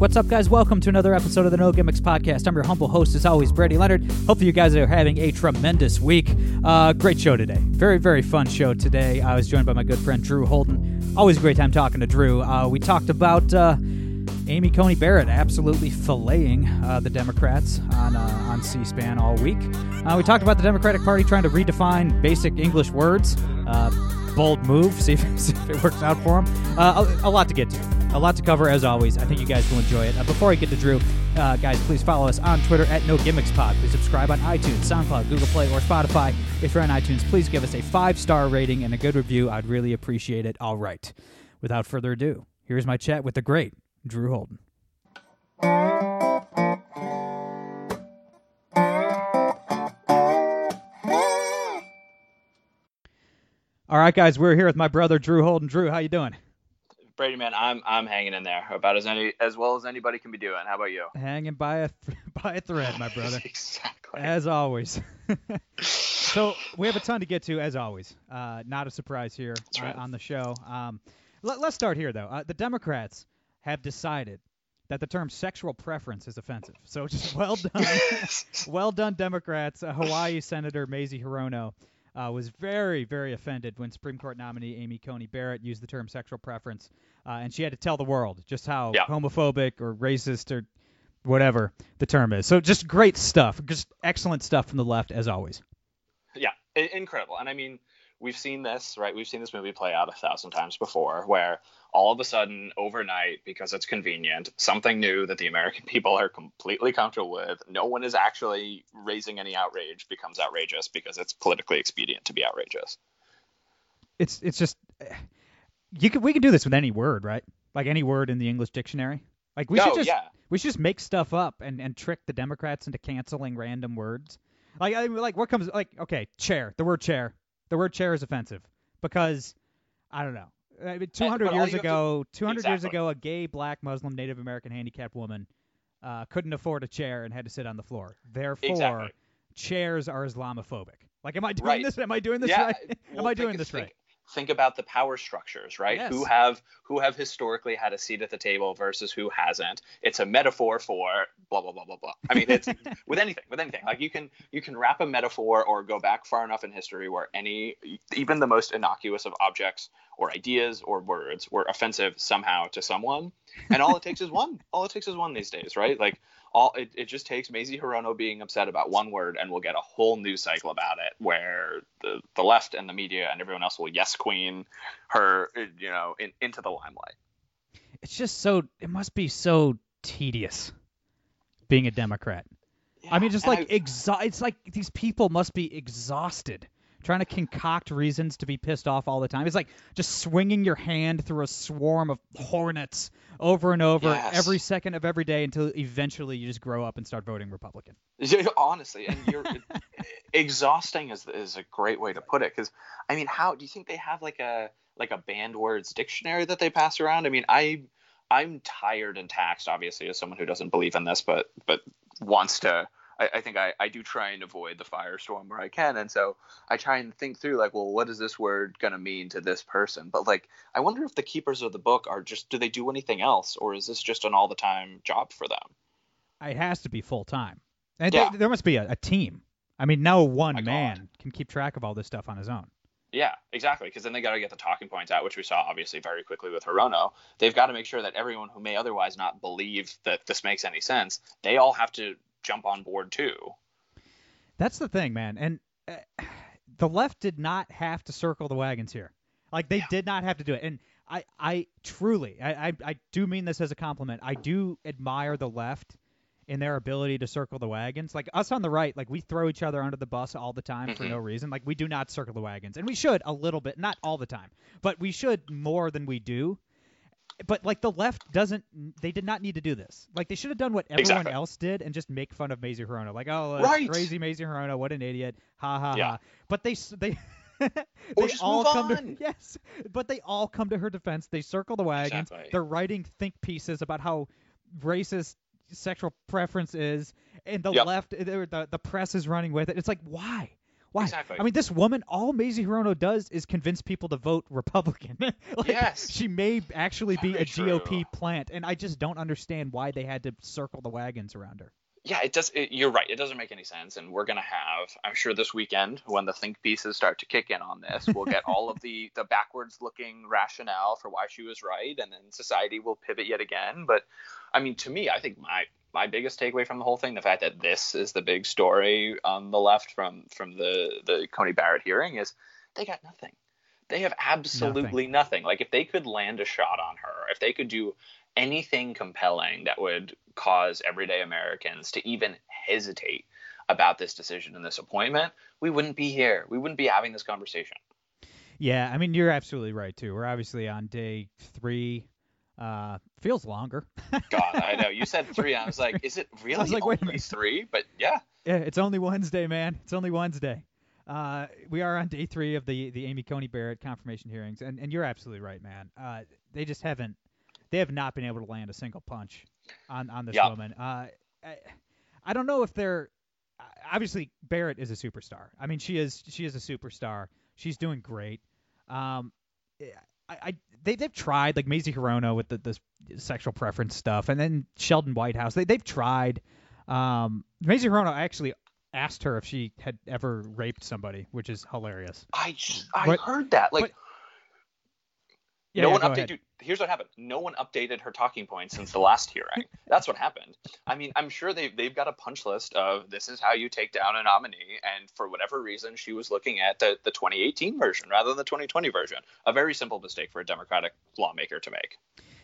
What's up, guys? Welcome to another episode of the No Gimmicks Podcast. I'm your humble host, as always, Brady Leonard. Hopefully, you guys are having a tremendous week. Uh, great show today. Very, very fun show today. I was joined by my good friend Drew Holden. Always a great time talking to Drew. Uh, we talked about uh, Amy Coney Barrett absolutely filleting uh, the Democrats on uh, on C-SPAN all week. Uh, we talked about the Democratic Party trying to redefine basic English words. Bold move. See if, see if it works out for them. A, a lot to get to. A lot to cover as always. I think you guys will enjoy it. Uh, before I get to Drew, uh, guys, please follow us on Twitter at No Gimmicks Pod. Please subscribe on iTunes, SoundCloud, Google Play, or Spotify. If you're on iTunes, please give us a five star rating and a good review. I'd really appreciate it. All right. Without further ado, here's my chat with the great Drew Holden. All right, guys, we're here with my brother Drew Holden. Drew, how you doing? Brady man, I'm I'm hanging in there about as any as well as anybody can be doing. How about you? Hanging by a th- by a thread, my brother. exactly. As always. so we have a ton to get to, as always. Uh, not a surprise here uh, right. on the show. Um, let, us start here, though. Uh, the Democrats have decided that the term sexual preference is offensive. So just well done, well done, Democrats. Uh, Hawaii Senator Mazie Hirono uh, was very, very offended when Supreme Court nominee Amy Coney Barrett used the term sexual preference, uh, and she had to tell the world just how Yeah. homophobic or racist or whatever the term is. So just great stuff, just excellent stuff from the left as always. yeah, i- incredible. And I mean, we've seen this, right? We've seen this movie play out a thousand times before, where all of a sudden, overnight, because it's convenient, something new that the American people are completely comfortable with, no one is actually raising any outrage, becomes outrageous because it's politically expedient to be outrageous. It's it's just you could we could do this with any word, right? Like any word in the English dictionary. Like we No, should oh, just yeah. we should just make stuff up and, and trick the Democrats into canceling random words. Like I like what comes like okay chair the word chair the word chair is offensive because I don't know. I mean, 200 but all years have to- ago, 200 years ago, a gay black Muslim Native American handicapped woman uh, couldn't afford a chair and had to sit on the floor. Therefore, Exactly. chairs are Islamophobic. Like, am I doing Right. this? Am I doing this yeah. right? am I doing this right? Think about the power structures, right? Yes. Who have who have historically had a seat at the table versus who hasn't. It's a metaphor for blah blah blah blah blah. I mean, it's with anything, with anything. Like you can you can wrap a metaphor or go back far enough in history where any even the most innocuous of objects or ideas or words were offensive somehow to someone. And all it takes is one. All it takes is one these days, right? Like all it, it just takes Mazie Hirono being upset about one word and we'll get a whole news cycle about it where the, the left and the media and everyone else will yes queen her you know in, into the limelight It's just so. It must be so tedious being a Democrat. I mean, just like I- exha- It's like these people must be exhausted trying to concoct reasons to be pissed off all the time. It's like just swinging your hand through a swarm of hornets over and over Yes. every second of every day until eventually you just grow up and start voting Republican. honestly and you're exhausting is is a great way to put it because i mean how do you think they have like a like a banned words dictionary that they pass around i mean i i'm tired and taxed obviously as someone who doesn't believe in this but but wants to I, I think I, I do try and avoid the firestorm where I can. And so I try and think through like, well, what is this word going to mean to this person? But like, I wonder if the keepers of the book are just, do they do anything else? Or is this just an all the time job for them? It has to be full time. And Yeah. there, there must be a, a team. I mean, no one My God. man can keep track of all this stuff on his own. Yeah, exactly. Because then they got to get the talking points out, which we saw obviously very quickly with Hirono. They've got to make sure that everyone who may otherwise not believe that this makes any sense, they all have to jump on board too. That's the thing, man. And uh, the left did not have to circle the wagons here. Like they did not have to do it. And I, I truly, I, I, I do mean this as a compliment. I do admire the left in their ability to circle the wagons. Like us on the right, like we throw each other under the bus all the time for no reason. Like we do not circle the wagons, and we should a little bit, not all the time, but we should more than we do. But like the left doesn't they did not need to do this like they should have done what everyone Exactly. else did and just make fun of Mazie Hirono like oh Right. crazy Mazie Hirono what an idiot ha ha Yeah. ha but they they they just all move come to yes but they all come to her defense they circle the wagons Exactly. they're writing think pieces about how racist sexual preference is and the Yep. left eh, the, the the press is running with it it's like why why? Exactly. I mean, this woman, all Mazie Hirono does is convince people to vote Republican. like, Yes. She may actually be Very a GOP true. plant, and I just don't understand why they had to circle the wagons around her. yeah, it does. It, you're right. It doesn't make any sense, and we're gonna have. I'm sure this weekend, when the think pieces start to kick in on this, we'll get all of the the backwards looking rationale for why she was right, and then society will pivot yet again. But I mean, to me, I think my my biggest takeaway from the whole thing, the fact that this is the big story on the left from from the the Coney Barrett hearing, is they got nothing. They have absolutely nothing. Like if they could land a shot on her, if they could do anything compelling that would cause everyday Americans to even hesitate about this decision and this appointment, we wouldn't be here. We wouldn't be having this conversation. Yeah, I mean, you're absolutely right too. We're obviously on day three. Uh, feels longer. God, I know. You said three. I was like, is it really like, wait a only minute. three? But yeah, Yeah, it's only Wednesday, man. It's only Wednesday. Uh, we are on day three of the the Amy Coney Barrett confirmation hearings, and and you're absolutely right, man. Uh, they just haven't, they have not been able to land a single punch on on this Yeah. woman. Uh, I, I don't know if they're obviously Barrett is a superstar. I mean, she is she is a superstar. She's doing great. Um, I, I they they've tried like Mazie Hirono with the the sexual preference stuff, and then Sheldon Whitehouse. They they've tried. Um, Mazie Hirono actually asked her if she had ever raped somebody, which is hilarious. I I But- heard that. Like, but- Yeah, no yeah, one updated. Dude, here's what happened. No one updated her talking points since the last hearing. That's what happened. I mean, I'm sure they they've got a punch list of this is how you take down a nominee, and for whatever reason, she was looking at the the 2018 version rather than the 2020 version. A very simple mistake for a Democratic lawmaker to make.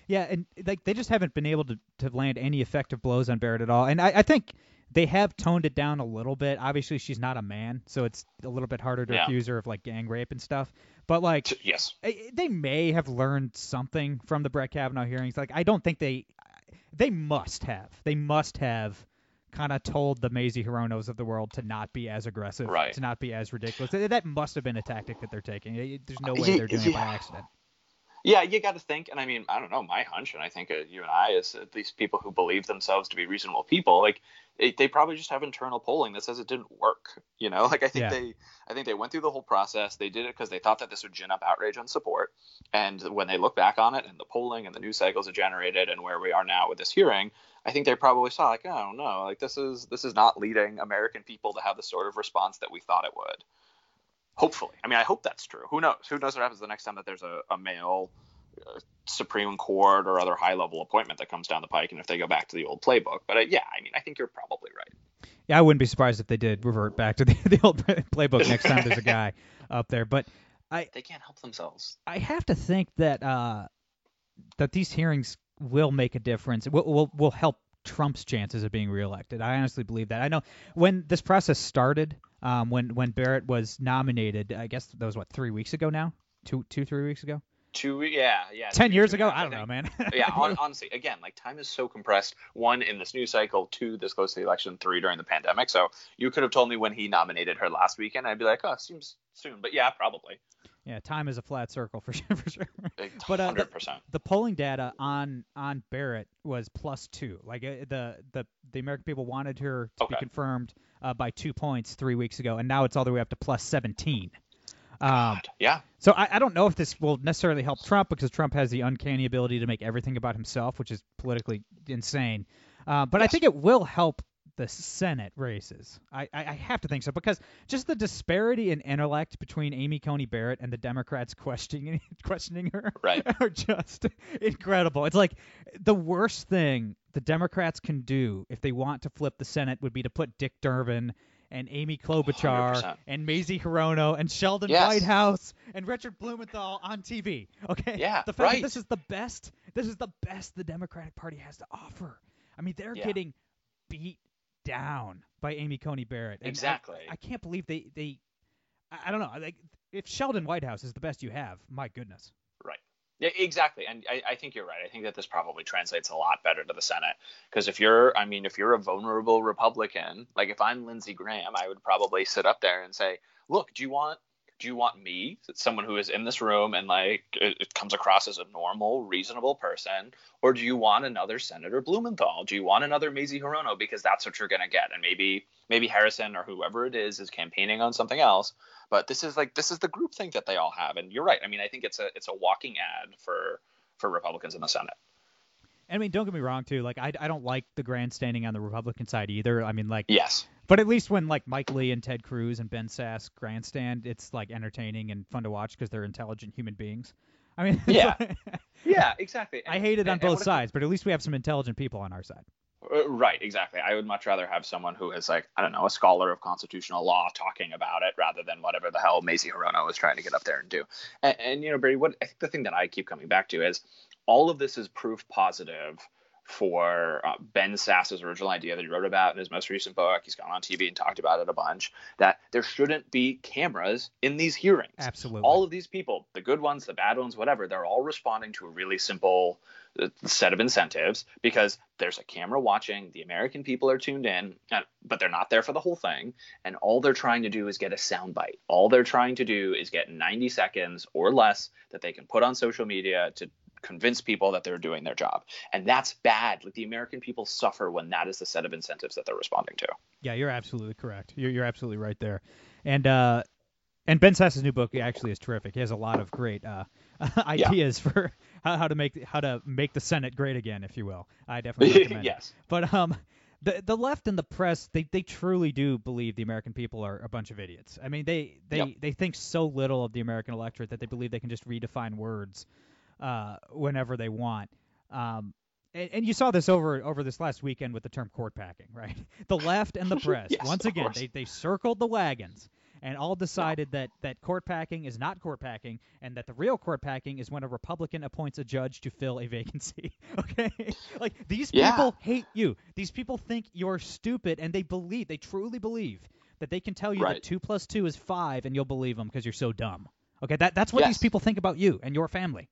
Yeah, and like they just haven't been able to, to land any effective blows on Barrett at all. And I, I think they have toned it down a little bit. Obviously, she's not a man, so it's a little bit harder to Yeah. accuse her of like gang rape and stuff. But like Yes. They may have learned something from the Brett Kavanaugh hearings. Like I don't think they they must have. They must have kind of told the Mazie Hironos of the world to not be as aggressive, Right. to not be as ridiculous. That- must have been a tactic that they're taking. There's no uh, way Ye- they're doing it by accident. Yeah, you got to think, and I mean, I don't know, my hunch, and I think uh, you and I, as at least people who believe themselves to be reasonable people, like it, they probably just have internal polling that says it didn't work. You know, like I think Yeah. they, I think they went through the whole process. They did it because they thought that this would gin up outrage and support. And when they look back on it, and the polling and the news cycles it generated, and where we are now with this hearing, I think they probably saw like, I don't know, like this is this is not leading American people to have the sort of response that we thought it would. Hopefully, I mean, I hope that's true. Who knows? Who knows what happens the next time that there's a, a male uh, Supreme Court or other high level appointment that comes down the pike, and if they go back to the old playbook. But uh, yeah, I mean, I think you're probably right. Yeah, I wouldn't be surprised if they did revert back to the, the old playbook next time there's a guy up there. But I They can't help themselves. I have to think that uh, that these hearings will make a difference. Will will will help Trump's chances of being reelected. I honestly believe that. I know when this process started, um, when when Barrett was nominated, I guess that was what three weeks ago now, two two three weeks ago, Two, yeah, yeah. Ten years ago. and a half, I don't know, man. yeah, hon- honestly, again, like time is so compressed. One in this news cycle, two this close to the election, three during the pandemic. So you could have told me when he nominated her last weekend, I'd be like, oh, seems soon. But yeah, probably. Yeah, time is a flat circle for sure. For sure. But, uh, percent. the polling data on on Barrett was plus two. Like uh, the the the American people wanted her to be confirmed uh, by two points three weeks ago, and now it's all the way up to plus seventeen. Um, yeah. so I, I don't know if this will necessarily help Trump because Trump has the uncanny ability to make everything about himself, which is politically insane. Uh, but I think it will help the Senate races. I, I, I have to think so because just the disparity in intellect between Amy Coney Barrett and the Democrats questioning questioning her Right. are just incredible. It's like the worst thing the Democrats can do if they want to flip the Senate would be to put Dick Durbin and Amy Klobuchar 100%. and Mazie Hirono and Sheldon Yes. Whitehouse and Richard Blumenthal on TV. Okay? Yeah, The fact right. that this is the best this is the best the Democratic Party has to offer. I mean, they're Yeah. getting beat down by Amy Coney Barrett. And Exactly. I, can't believe they they I, I don't know. Like if Sheldon Whitehouse is the best you have, my goodness. Right. Yeah, exactly, and I, I, think you're right. I think that this probably translates a lot better to the Senate because if you're, I mean, if you're a vulnerable Republican, like if I'm Lindsey Graham, I would probably sit up there and say, "Look, do you want do you want me, someone who is in this room and like it, it, comes across as a normal, reasonable person, or do you want another Senator Blumenthal? Do you want another Mazie Hirono? Because that's what you're gonna get, and maybe maybe Harrison or whoever it is is campaigning on something else. But this is like this is the group thing that they all have, and you're right. I mean, I think it's a it's a walking ad for for Republicans in the Senate. I mean, don't get me wrong too. Like, I, I don't like the grandstanding on the Republican side either. I mean, like, yes, but at least when like Mike Lee and Ted Cruz and Ben Sasse grandstand, it's like entertaining and fun to watch because they're intelligent human beings. I mean, yeah, yeah, exactly. And, I hate it on both sides, but at least we have some intelligent people on our side. Uh, right, exactly. I would much rather have someone who is like, I don't know, a scholar of constitutional law talking about it rather than whatever the hell Mazie Hirono was trying to get up there and do. And, and you know, Barry, what I think the thing that I keep coming back to is all of this is proof positive for uh, Ben Sasse's original idea that he wrote about in his most recent book. He's gone on TV and talked about it a bunch. That there shouldn't be cameras in these hearings. Absolutely. All of these people, the good ones, the bad ones, whatever, they're all responding to a really simple uh, set of incentives because there's a camera watching. The American people are tuned in, but they're not there for the whole thing. And all they're trying to do is get a soundbite. All they're trying to do is get 90 seconds or less that they can put on social media to convince people that they're doing their job. And that's bad. Like the American people suffer when that is the set of incentives that they're responding to. Yeah, you're absolutely correct. You're, you're absolutely right there. And uh, and Ben Sasse's new book actually is terrific. He has a lot of great uh, ideas yeah. for how, how to make how to make the Senate great again, if you will. I definitely recommend yes. It. But um, the the left and the press they, they truly do believe the American people are a bunch of idiots. I mean they they, yep. they think so little of the American electorate that they believe they can just redefine words uh, whenever they want. Um, and, and, you saw this over over this last weekend with the term court packing, right? The left and the press yes, once again they, they circled the wagons and all decided that that court packing is not court packing and that the real court packing is when a Republican appoints a judge to fill a vacancy. okay? like these yeah. people hate you. These people think you're stupid and they believe, they truly believe that they can tell you right. that 2 plus 2 is 5 and you'll believe them because you're so dumb. Okay? That that's what yes. these people think about you and your family.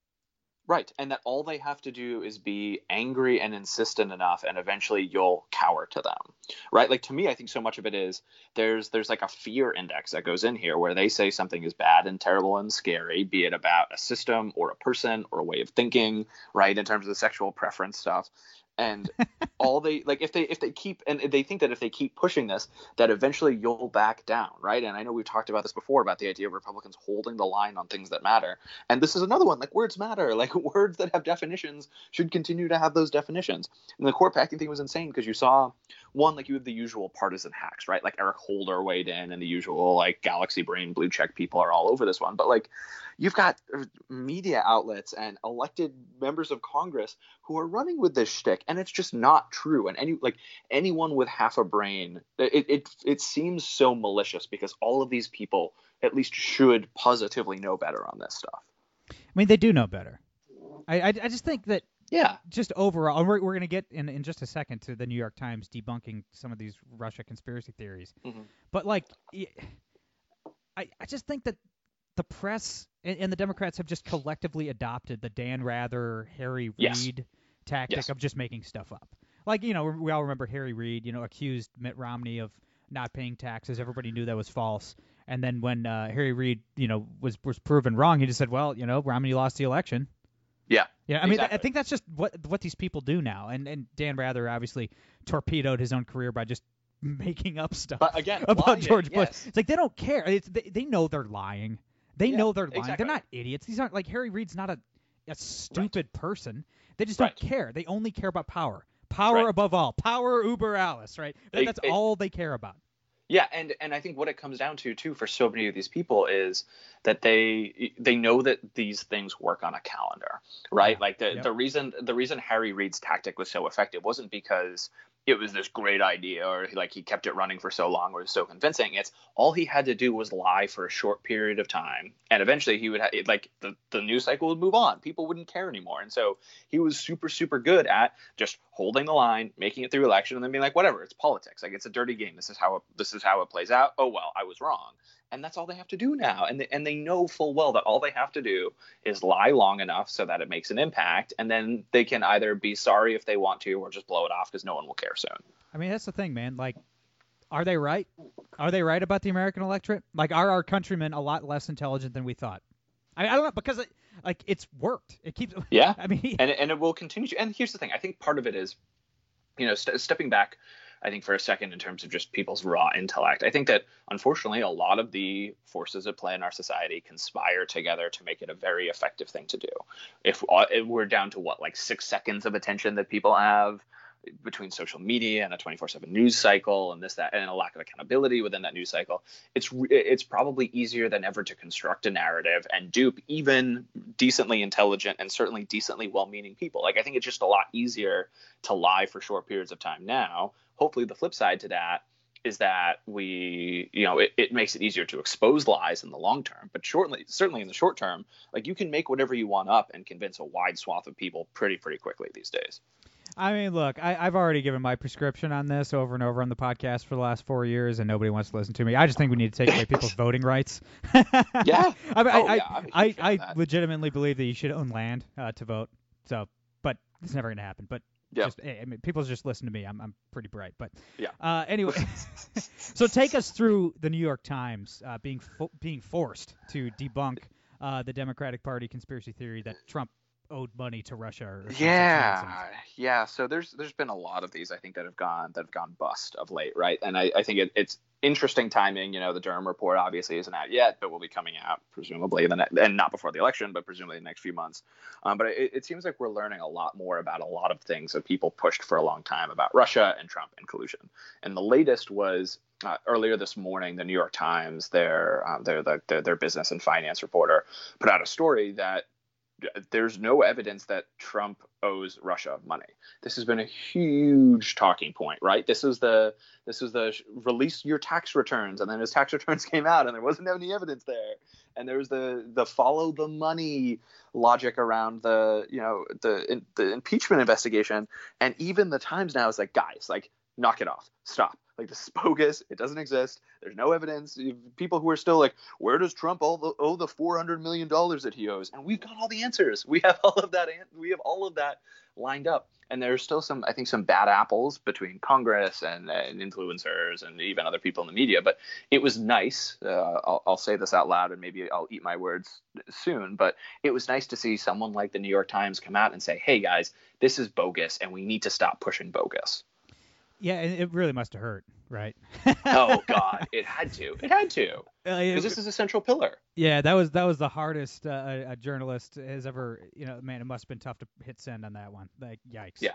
Right, and that all they have to do is be angry and insistent enough, and eventually you'll cower to them. Right, like to me, I think so much of it is there's there's like a fear index that goes in here where they say something is bad and terrible and scary, be it about a system or a person or a way of thinking, right, in terms of the sexual preference stuff, and all they like if they if they keep and they think that if they keep pushing this that eventually you'll back down right? And i know we've talked about this before about the idea of republicans holding the line on things that matter. And this is another one like words matter. Like words that have definitions should continue to have those definitions. And the court packing thing was insane because you saw one like you have the usual partisan hacks right like eric holder weighed in and the usual like galaxy brain blue check people are all over this one but like you've got uh, media outlets and elected members of Congress who are running with this shtick, and it's just not true. And any like anyone with half a brain, it it it seems so malicious because all of these people at least should positively know better on this stuff. I mean, they do know better. I I, I just think that yeah. Just overall, we're, we're going to get in, in just a second to the New York Times debunking some of these Russia conspiracy theories. Mm-hmm. But, like, I, I just think that the press and, and, the Democrats have just collectively adopted the Dan Rather, Harry yes. Reid tactic yes. of just making stuff up. Like you know, we all remember Harry Reid, you know, accused Mitt Romney of not paying taxes. Everybody knew that was false. And then when uh, Harry Reid, you know, was was proven wrong, he just said, "Well, you know, Romney lost the election." Yeah. Yeah, I mean, exactly. I think that's just what what these people do now. And and Dan Rather obviously torpedoed his own career by just making up stuff but again, about George Bush. Yes. It's like they don't care. It's, they they know they're lying. They yeah, know they're lying. Exactly. They're not idiots. These aren't like Harry Reid's not a a stupid right. person. They just right. don't care. They only care about power. Power right. above all. Power uber alles, right? That, that's it, all they care about. Yeah, and and I think what it comes down to too for so many of these people is that they they know that these things work on a calendar, right? Yeah. Like the yep. the reason the reason Harry Reid's tactic was so effective wasn't because it was this great idea or like he kept it running for so long or was so convincing. It's all he had to do was lie for a short period of time and eventually he would have like the, the news cycle would move on. People wouldn't care anymore. And so he was super super good at just holding the line making it through election and then being like whatever it's politics. Like it's a dirty game. This is how it, this is how it plays out. Oh well i was wrong and that's all they have to do now and they, and they know full well that all they have to do is lie long enough so that it makes an impact and then they can either be sorry if they want to or just blow it off because no one will care soon I mean, that's the thing, man. Like, are they right? Are they right about the American electorate? Like, are our countrymen a lot less intelligent than we thought? I, I don't know because it, like it's worked. It keeps. Yeah. I mean, and and it will continue to. And here's the thing: I think part of it is, you know, st- stepping back. I think for a second, in terms of just people's raw intellect, I think that unfortunately, a lot of the forces at play in our society conspire together to make it a very effective thing to do. If, uh, if we're down to what, like six seconds of attention that people have between social media and a 24/7 news cycle and this that and a lack of accountability within that news cycle it's it's probably easier than ever to construct a narrative and dupe even decently intelligent and certainly decently well-meaning people like i think it's just a lot easier to lie for short periods of time now hopefully the flip side to that is that we you know it, it makes it easier to expose lies in the long term but shortly certainly in the short term like you can make whatever you want up and convince a wide swath of people pretty pretty quickly these days I mean, look, I, I've already given my prescription on this over and over on the podcast for the last four years, and nobody wants to listen to me. I just think we need to take away people's voting rights. Yeah. I, mean, Oh, I, yeah, I, I, huge fan of I legitimately believe that you should own land uh, to vote. So, but it's never going to happen. But Yeah. just, I mean, people just listen to me. I'm, I'm pretty bright. But Yeah. Uh, anyway, so take us through the New York Times uh, being fo- being forced to debunk uh, the Democratic Party conspiracy theory that Trump owed money to Russia. Or yeah yeah so there's there's been a lot of these i think that have gone that have gone bust of late right? And i, I think it, it's interesting timing you know the durham report obviously isn't out yet but will be coming out presumably the ne- and not before the election but presumably in the next few months. Um, but it, it seems like we're learning a lot more about a lot of things that people pushed for a long time about russia and trump and collusion. And the latest was uh, earlier this morning, the New York Times, their, um, their, their their their business and finance reporter, put out a story that there's no evidence that Trump owes Russia money. This has been a huge talking point, right? This is the this is the release your tax returns, and then his tax returns came out, and there wasn't any evidence there. And there was the the follow the money logic around the you know the the impeachment investigation, and even the Times now is like, guys, like knock it off, stop. Like this is bogus. It doesn't exist. There's no evidence. People who are still like, where does Trump the, owe the 400 million dollars that he owes? And we've got all the answers. We have all of that. We have all of that lined up. And there's still some, I think, some bad apples between Congress and, and influencers and even other people in the media. But it was nice. Uh, I'll, I'll say this out loud, and maybe I'll eat my words soon. But it was nice to see someone like the New York Times come out and say, "Hey guys, this is bogus, and we need to stop pushing bogus." Yeah, and it really must have hurt, right? oh God, it had to. It had to. Uh, Because this is a central pillar. Yeah, that was that was the hardest uh, a, journalist has ever. You know, man, it must have been tough to hit send on that one. Like, yikes. Yeah.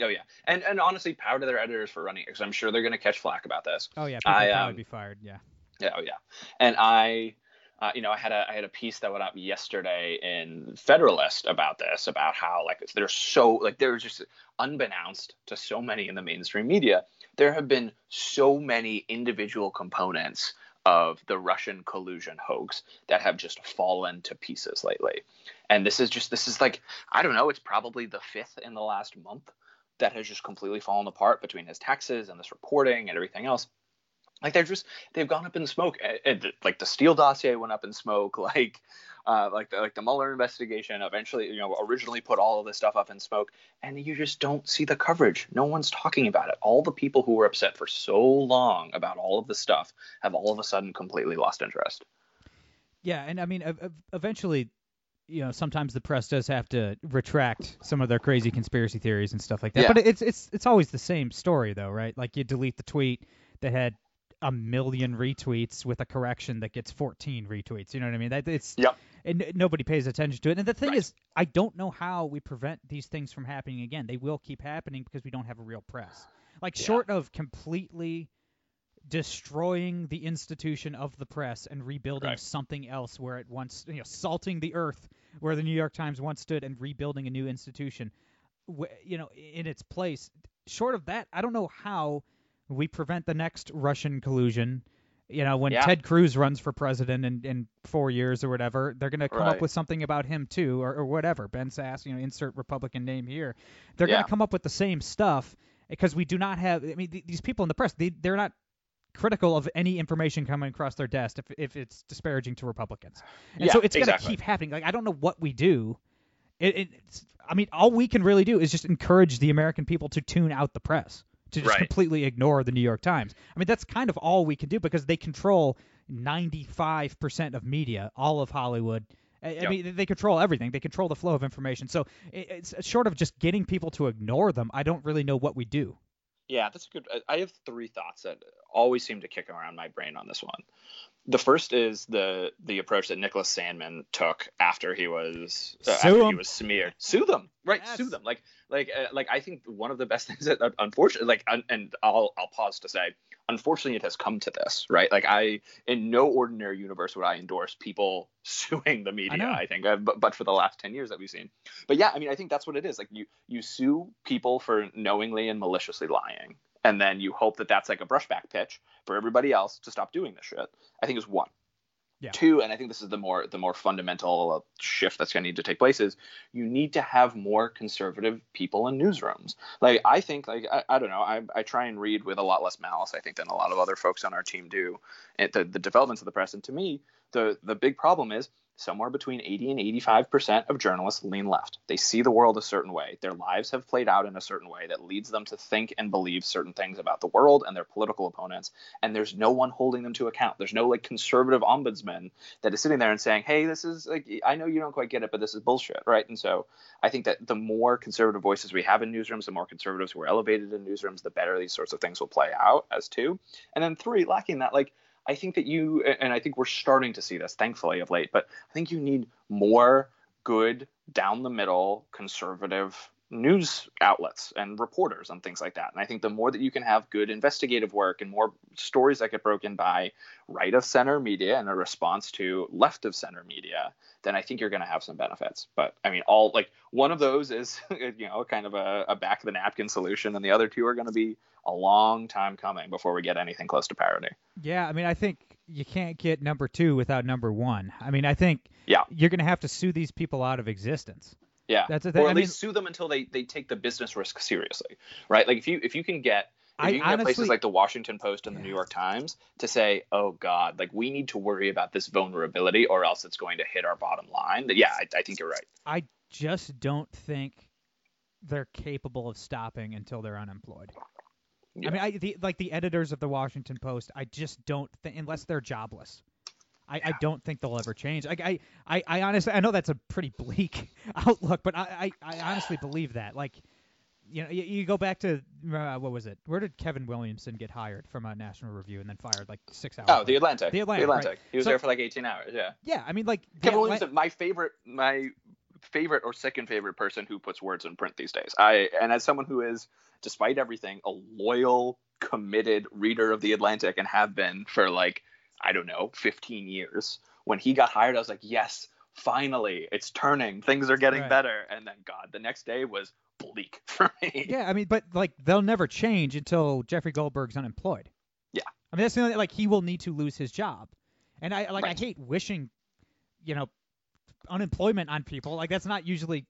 Oh yeah. And and honestly, power to their editors for running it, because I'm sure they're going to catch flack about this. Oh yeah, people I, would um, be fired. Yeah. Yeah, oh yeah. And I, uh, you know, I had a I had a piece that went up yesterday in Federalist about this, about how like there's so like there's just unbeknownst to so many in the mainstream media, there have been so many individual components of the Russian collusion hoax that have just fallen to pieces lately. And this is just this is like I don't know, it's probably the fifth in the last month that has just completely fallen apart between his taxes and this reporting and everything else like they're just they've gone up in smoke eh, th- like the Steele dossier went up in smoke like uh, like the, like the Mueller investigation eventually you know originally put all of this stuff up in smoke and you just don't see the coverage no one's talking about it all the people who were upset for so long about all of this stuff have all of a sudden completely lost interest Yeah, and I mean, ev- ev- eventually, you know, sometimes the press does have to retract some of their crazy conspiracy theories and stuff like that. Yeah. But it's it's it's always the same story, though, right? Like you delete the tweet that had a million retweets with a correction that gets 14 retweets. You know what I mean? That it's Yep. and nobody pays attention to it. And the thing Right. is, I don't know how we prevent these things from happening again. They will keep happening because we don't have a real press. Like Yeah. short of completely destroying the institution of the press and rebuilding Right. something else where it once, you know, salting the earth where the New York Times once stood and rebuilding a new institution, you know, in its place. short of that, I don't know how we prevent the next Russian collusion. You know, when Yeah. Ted Cruz runs for president in, in four years or whatever, they're going to come up with something about him too, or, or whatever. Ben Sasse, you know, insert Republican name here. They're going to come up with the same stuff because we do not have. I mean, th- these people in the press, they, they're not critical of any information coming across their desk if, if it's disparaging to Republicans. And Yeah, so it's going to exactly. keep happening. Like I don't know what we do. It, it, it's, I mean, all we can really do is just encourage the American people to tune out the press, to just Right. completely ignore the New York Times. I mean, that's kind of all we can do because they control 95% of media, all of Hollywood. I, I mean, they control everything. They control the flow of information. So it's short of just getting people to ignore them. I don't really know what we do. Yeah, that's a good. I- I have three thoughts that always seem to kick around my brain on this one. The first is the the approach that Nicholas Sandmann took after he was uh, after he was smeared. Sue them, right? Yes. Sue them. Like like uh, like I think one of the best things that uh, unfortunately like un- and I'll I'll pause to say unfortunately it has come to this right? Like I in no ordinary universe would I endorse people suing the media know. I, think uh, but, but for the last 10 years that we've seen. But yeah I mean I think that's what it is. Like you you sue people for knowingly and maliciously lying and then you hope that that's like a brushback pitch for everybody else to stop doing this shit. I think is one Yeah. Two, and I think this is the more the more fundamental uh, shift that's going to need to take place is you need to have more conservative people in newsrooms. Like I think, like I, I don't know, I, I try and read with a lot less malice, I think, than a lot of other folks on our team do. The, the developments of the press, and to me, the the big problem is somewhere between 80 and 85 percent of journalists lean left. They see the world a certain way. Their lives have played out in a certain way that leads them to think and believe certain things about the world and their political opponents. And there's no one holding them to account. There's no like conservative ombudsman that is sitting there and saying, "Hey, this is like I know you don't quite get it, but this is bullshit," right? And so I think that the more conservative voices we have in newsrooms, the more conservatives who are elevated in newsrooms, the better these sorts of things will play out as two. And then three, lacking that, like I think that you and I think we're starting to see this, thankfully, of late. But I think you need more good, down the middle, conservative news outlets and reporters and things like that. And I think the more that you can have good investigative work and more stories that get broken by right of center media and a response to left of center media, then I think you're going to have some benefits. But I mean, all like one of those is, you know, kind of a, a back of the napkin solution, and the other two are going to be a long time coming before we get anything close to parity. Yeah, I mean, I think you can't get number two without number one. I mean, I think Yeah. you're going to have to sue these people out of existence. Yeah, That's the thing. or I at mean- least sue them until they, they take the business risk seriously, right? Like if you if you can get if you can get places like the Washington Post and the New York Times to say, oh God, like we need to worry about this vulnerability or else it's going to hit our bottom line. That yeah, I, I think you're right. I just don't think they're capable of stopping until they're unemployed. Yeah. I mean, I, the, like the editors of the Washington Post, I just don't think, unless they're jobless. I, I don't think they'll ever change. I, I, I honestly, I know that's a pretty bleak outlook, but I, I, I honestly believe that. Like, you know, you, you go back to uh, what was it? Where did Kevin Williamson get hired from a National Review and then fired like six hours? Oh, the later? Atlantic. The Atlantic, right. He was So- there for like 18 hours. Yeah. Yeah, I mean, like Kevin Atla- Williamson, my favorite, my favorite or second favorite person who puts words in print these days. I and as someone who is, despite everything, a loyal, committed reader of the Atlantic and have been for like I don't know, 15 years. When he got hired, I was like, yes, finally, it's turning. Things are getting Right. better. And then God, the next day was bleak for me. Yeah, I mean, but like they'll never change until Jeffrey Goldberg's unemployed. Yeah. I mean, that's the only like he will need to lose his job, and I like Right. I hate wishing, you know, unemployment on people. Like that's not usually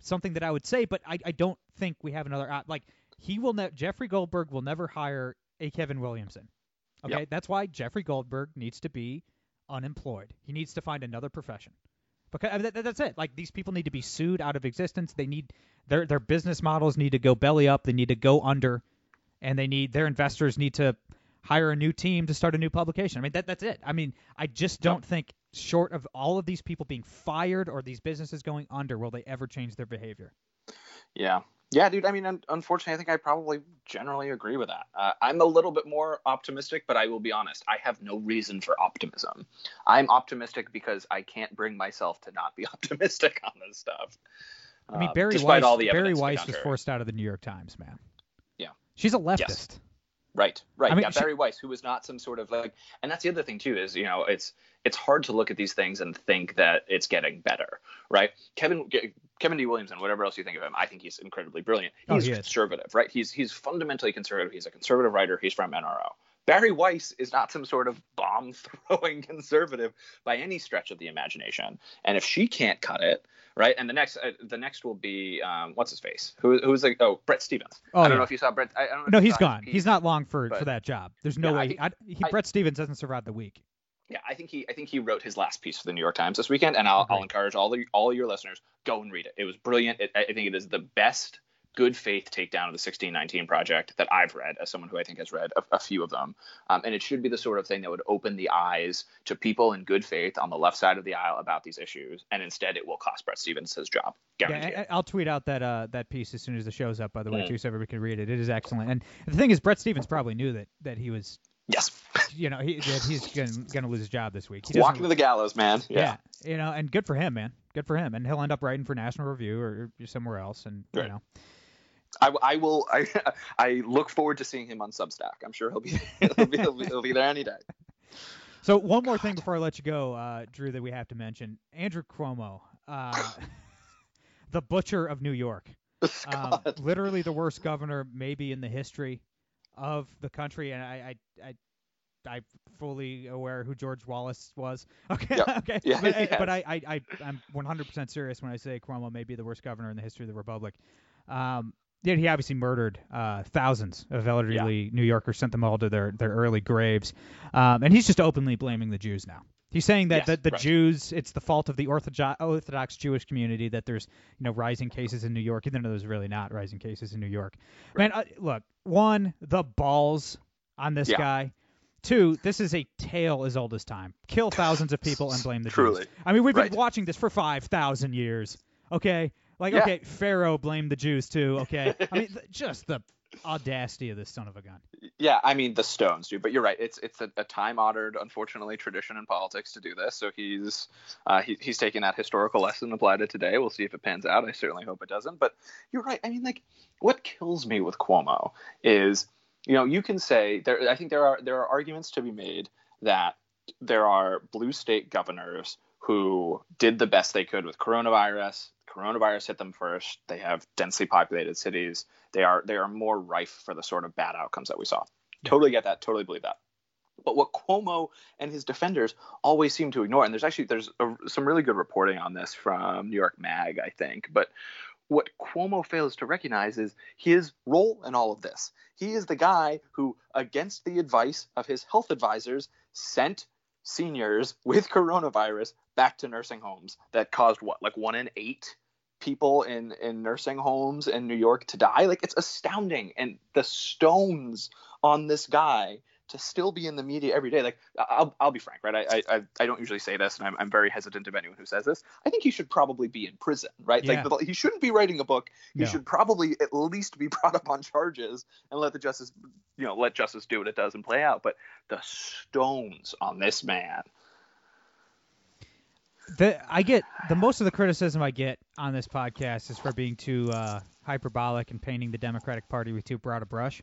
something that I would say, but I I don't think we have another uh, like he will ne- Jeffrey Goldberg will never hire a Kevin Williamson. Okay, Yep. that's why Jeffrey Goldberg needs to be unemployed. He needs to find another profession. Because I mean, that, that's it. Like these people need to be sued out of existence. They need their their business models need to go belly up. They need to go under, and they need their investors need to hire a new team to start a new publication. I mean that that's it. I mean I just don't think short of all of these people being fired or these businesses going under will they ever change their behavior. Yeah. Yeah, dude. I mean, un- unfortunately, I think I probably generally agree with that. Uh, I'm a little bit more optimistic, but I will be honest. I have no reason for optimism. I'm optimistic because I can't bring myself to not be optimistic on this stuff. I mean Um, Bari Weiss all the Bari evidence to the Weiss was forced out of the New York Times, man. Yeah. She's a leftist. Yes. Right, right. I mean, yeah, she- Bari Weiss, who was not some sort of like, and that's the other thing too is you know it's it's hard to look at these things and think that it's getting better, right? Kevin Kevin D. Williamson, whatever else you think of him, I think he's incredibly brilliant. Oh, He's he is. conservative, right? He's he's fundamentally conservative. He's a conservative writer. He's from NRO. Bari Weiss is not some sort of bomb throwing conservative by any stretch of the imagination. And if she can't cut it, right? And the next uh, the next will be um, what's his face? Who who's like oh Bret Stephens. Oh, I don't yeah. know if you saw Bret. I, I don't know No, he's gone. piece. He's not long for, for that job. There's no Yeah, way. think- I, he, I- Bret Stephens doesn't survive the week. Yeah, I think he I think he wrote his last piece for the New York Times this weekend, and I'll, I'll encourage all the all your listeners go and read it. It was brilliant. It, I think it is the best good faith takedown of the 1619 project that I've read as someone who I think has read a, a few of them, um, and it should be the sort of thing that would open the eyes to people in good faith on the left side of the aisle about these issues, and instead it will cost Bret Stephens his job. Yeah, Guaranteed. I, I'll tweet out that uh, that piece as soon as the show's up. By the way, Mm. too, so everybody can read it. It is excellent. And the thing is, Bret Stephens probably knew that that he was, yes, you know, he, that he's gonna, gonna lose his job this week. He walking to the gallows, man. yeah. you know, and good for him, man. Good for him, and he'll end up writing for National Review or, somewhere else, and you know, I, I will. I, I look forward to seeing him on Substack. I'm sure he'll be he'll be, he'll be, he'll be there any day. So one more thing before I let you go, uh, Drew, that we have to mention: Andrew Cuomo, uh, the butcher of New York, um, literally the worst governor maybe in the history of the country. And I, I, I I'm fully aware who George Wallace was. Okay, Yep. okay, Yeah, but, I- but I, I, I, I'm 100% serious when I say Cuomo may be the worst governor in the history of the republic. Um, yeah, he obviously murdered uh, thousands of elderly New Yorkers, sent them all to their, their early graves, um, and he's just openly blaming the Jews now. He's saying that Yes, the, the right. Jews, it's the fault of the Orthodox, Orthodox Jewish community that there's you know rising cases in New York, even though there's really not rising cases in New York. Man, uh, look, one, the balls on this Yeah. guy. Two, this is a tale as old as time. Kill thousands of people and blame the Truly. Jews. I mean, we've been watching this for five thousand years. Okay, like Yeah. okay, Pharaoh blamed the Jews too. Okay, I mean, th- just the audacity of this son of a gun. Yeah, I mean the Stones do, but you're right. It's it's a, a time honored, unfortunately, tradition in politics to do this. So he's uh, he, he's taking that historical lesson and applied it today. We'll see if it pans out. I certainly hope it doesn't. But you're right. I mean, like, what kills me with Cuomo is, you know, you can say there. I think there are there are arguments to be made that there are blue state governors who did the best they could with coronavirus. Coronavirus hit them first. They have densely populated cities. They are they are more rife for the sort of bad outcomes that we saw. Totally get that. Totally believe that. But what Cuomo and his defenders always seem to ignore, and there's actually there's a, some really good reporting on this from New York Mag, I think. But what Cuomo fails to recognize is his role in all of this. He is the guy who, against the advice of his health advisors, sent seniors with coronavirus back to nursing homes that caused what, like one in eight people in in nursing homes in New York to die. Like it's astounding, and the stones on this guy to still be in the media every day. Like I'll, I'll be frank, right? I, I I don't usually say this, and I'm, I'm very hesitant of anyone who says this. I think he should probably be in prison, right? Yeah. Like he shouldn't be writing a book. He No. should probably at least be brought up on charges and let the justice, you know, let justice do what it does and play out. But the stones on this man. The I get the most of the criticism I get on this podcast is for being too uh, hyperbolic and painting the Democratic Party with too broad a brush.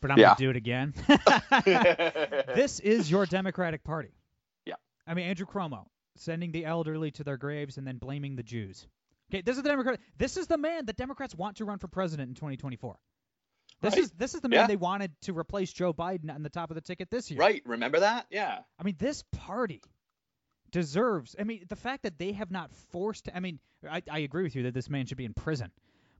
But I'm Yeah. gonna do it again. this is your Democratic Party. Yeah. I mean Andrew Cuomo sending the elderly to their graves and then blaming the Jews. Okay, this is the Democrat. This is the man that Democrats want to run for president in 2024. This Right. is this is the man Yeah. they wanted to replace Joe Biden on the top of the ticket this year. Right? Remember that? Yeah. I mean, this party deserves. I mean, the fact that they have not forced. I mean, I, I agree with you that this man should be in prison,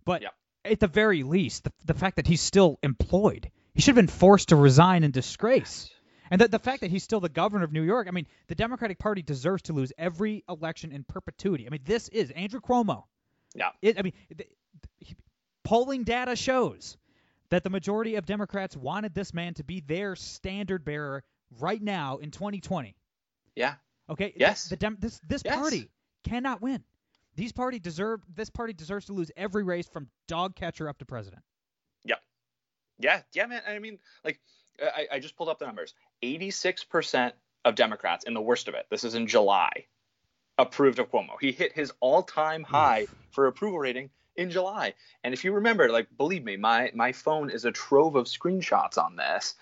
but Yeah. at the very least, the, the fact that he's still employed, he should have been forced to resign in disgrace. And the, the fact that he's still the governor of New York, I mean, the Democratic Party deserves to lose every election in perpetuity. I mean, this is Andrew Cuomo. Yeah. It, I mean, the, he- polling data shows that the majority of Democrats wanted this man to be their standard bearer right now in 2020. Yeah. Okay. Yes. The, Dem- this this Yes. party cannot win. These party deserve. This party deserves to lose every race from dog catcher up to president. Yeah, yeah, Yeah, man. I mean, like, uh, I, I just pulled up the numbers. 86% of Democrats, in the worst of it, this is in July, approved of Cuomo. He hit his all-time high for approval rating in July. And if you remember, like, believe me, my my phone is a trove of screenshots on this.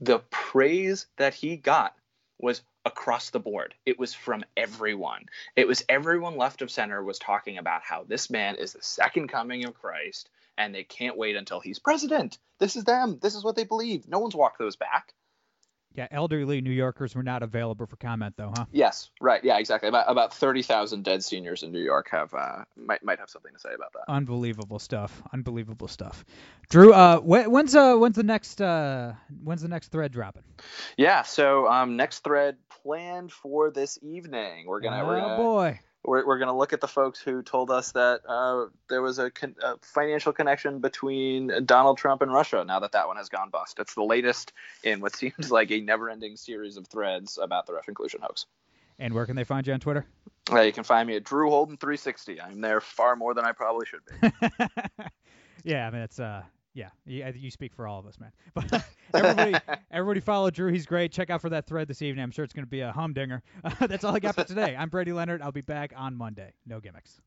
The praise that he got was across the board. It was from everyone. It was everyone left of center was talking about how this man is the second coming of Christ and they can't wait until he's president. This is them. This is what they believe. No one's walked those back. Yeah, elderly New Yorkers were not available for comment, though, huh? Yes, right. Yeah, exactly. About about thirty thousand dead seniors in New York have uh, might might have something to say about that. Unbelievable stuff. Unbelievable stuff. Drew, uh, when's uh when's the next uh when's the next thread dropping? Yeah, so um next thread planned for this evening. We're gonna. Oh we're gonna, boy we're, we're going to look at the folks who told us that uh, there was a, con- a, financial connection between Donald Trump and Russia. Now that that one has gone bust, it's the latest in what seems like a never-ending series of threads about the Russian collusion hoax. And where can they find you on Twitter? Uh, you can find me at Drew Holden 360. I'm there far more than I probably should be. yeah, I mean it's uh yeah, yeah, you speak for all of us, man. But everybody, everybody follow Drew. He's great. Check out for that thread this evening. I'm sure it's going to be a humdinger. Uh, that's all I got for today. I'm Brady Leonard. I'll be back on Monday. No gimmicks.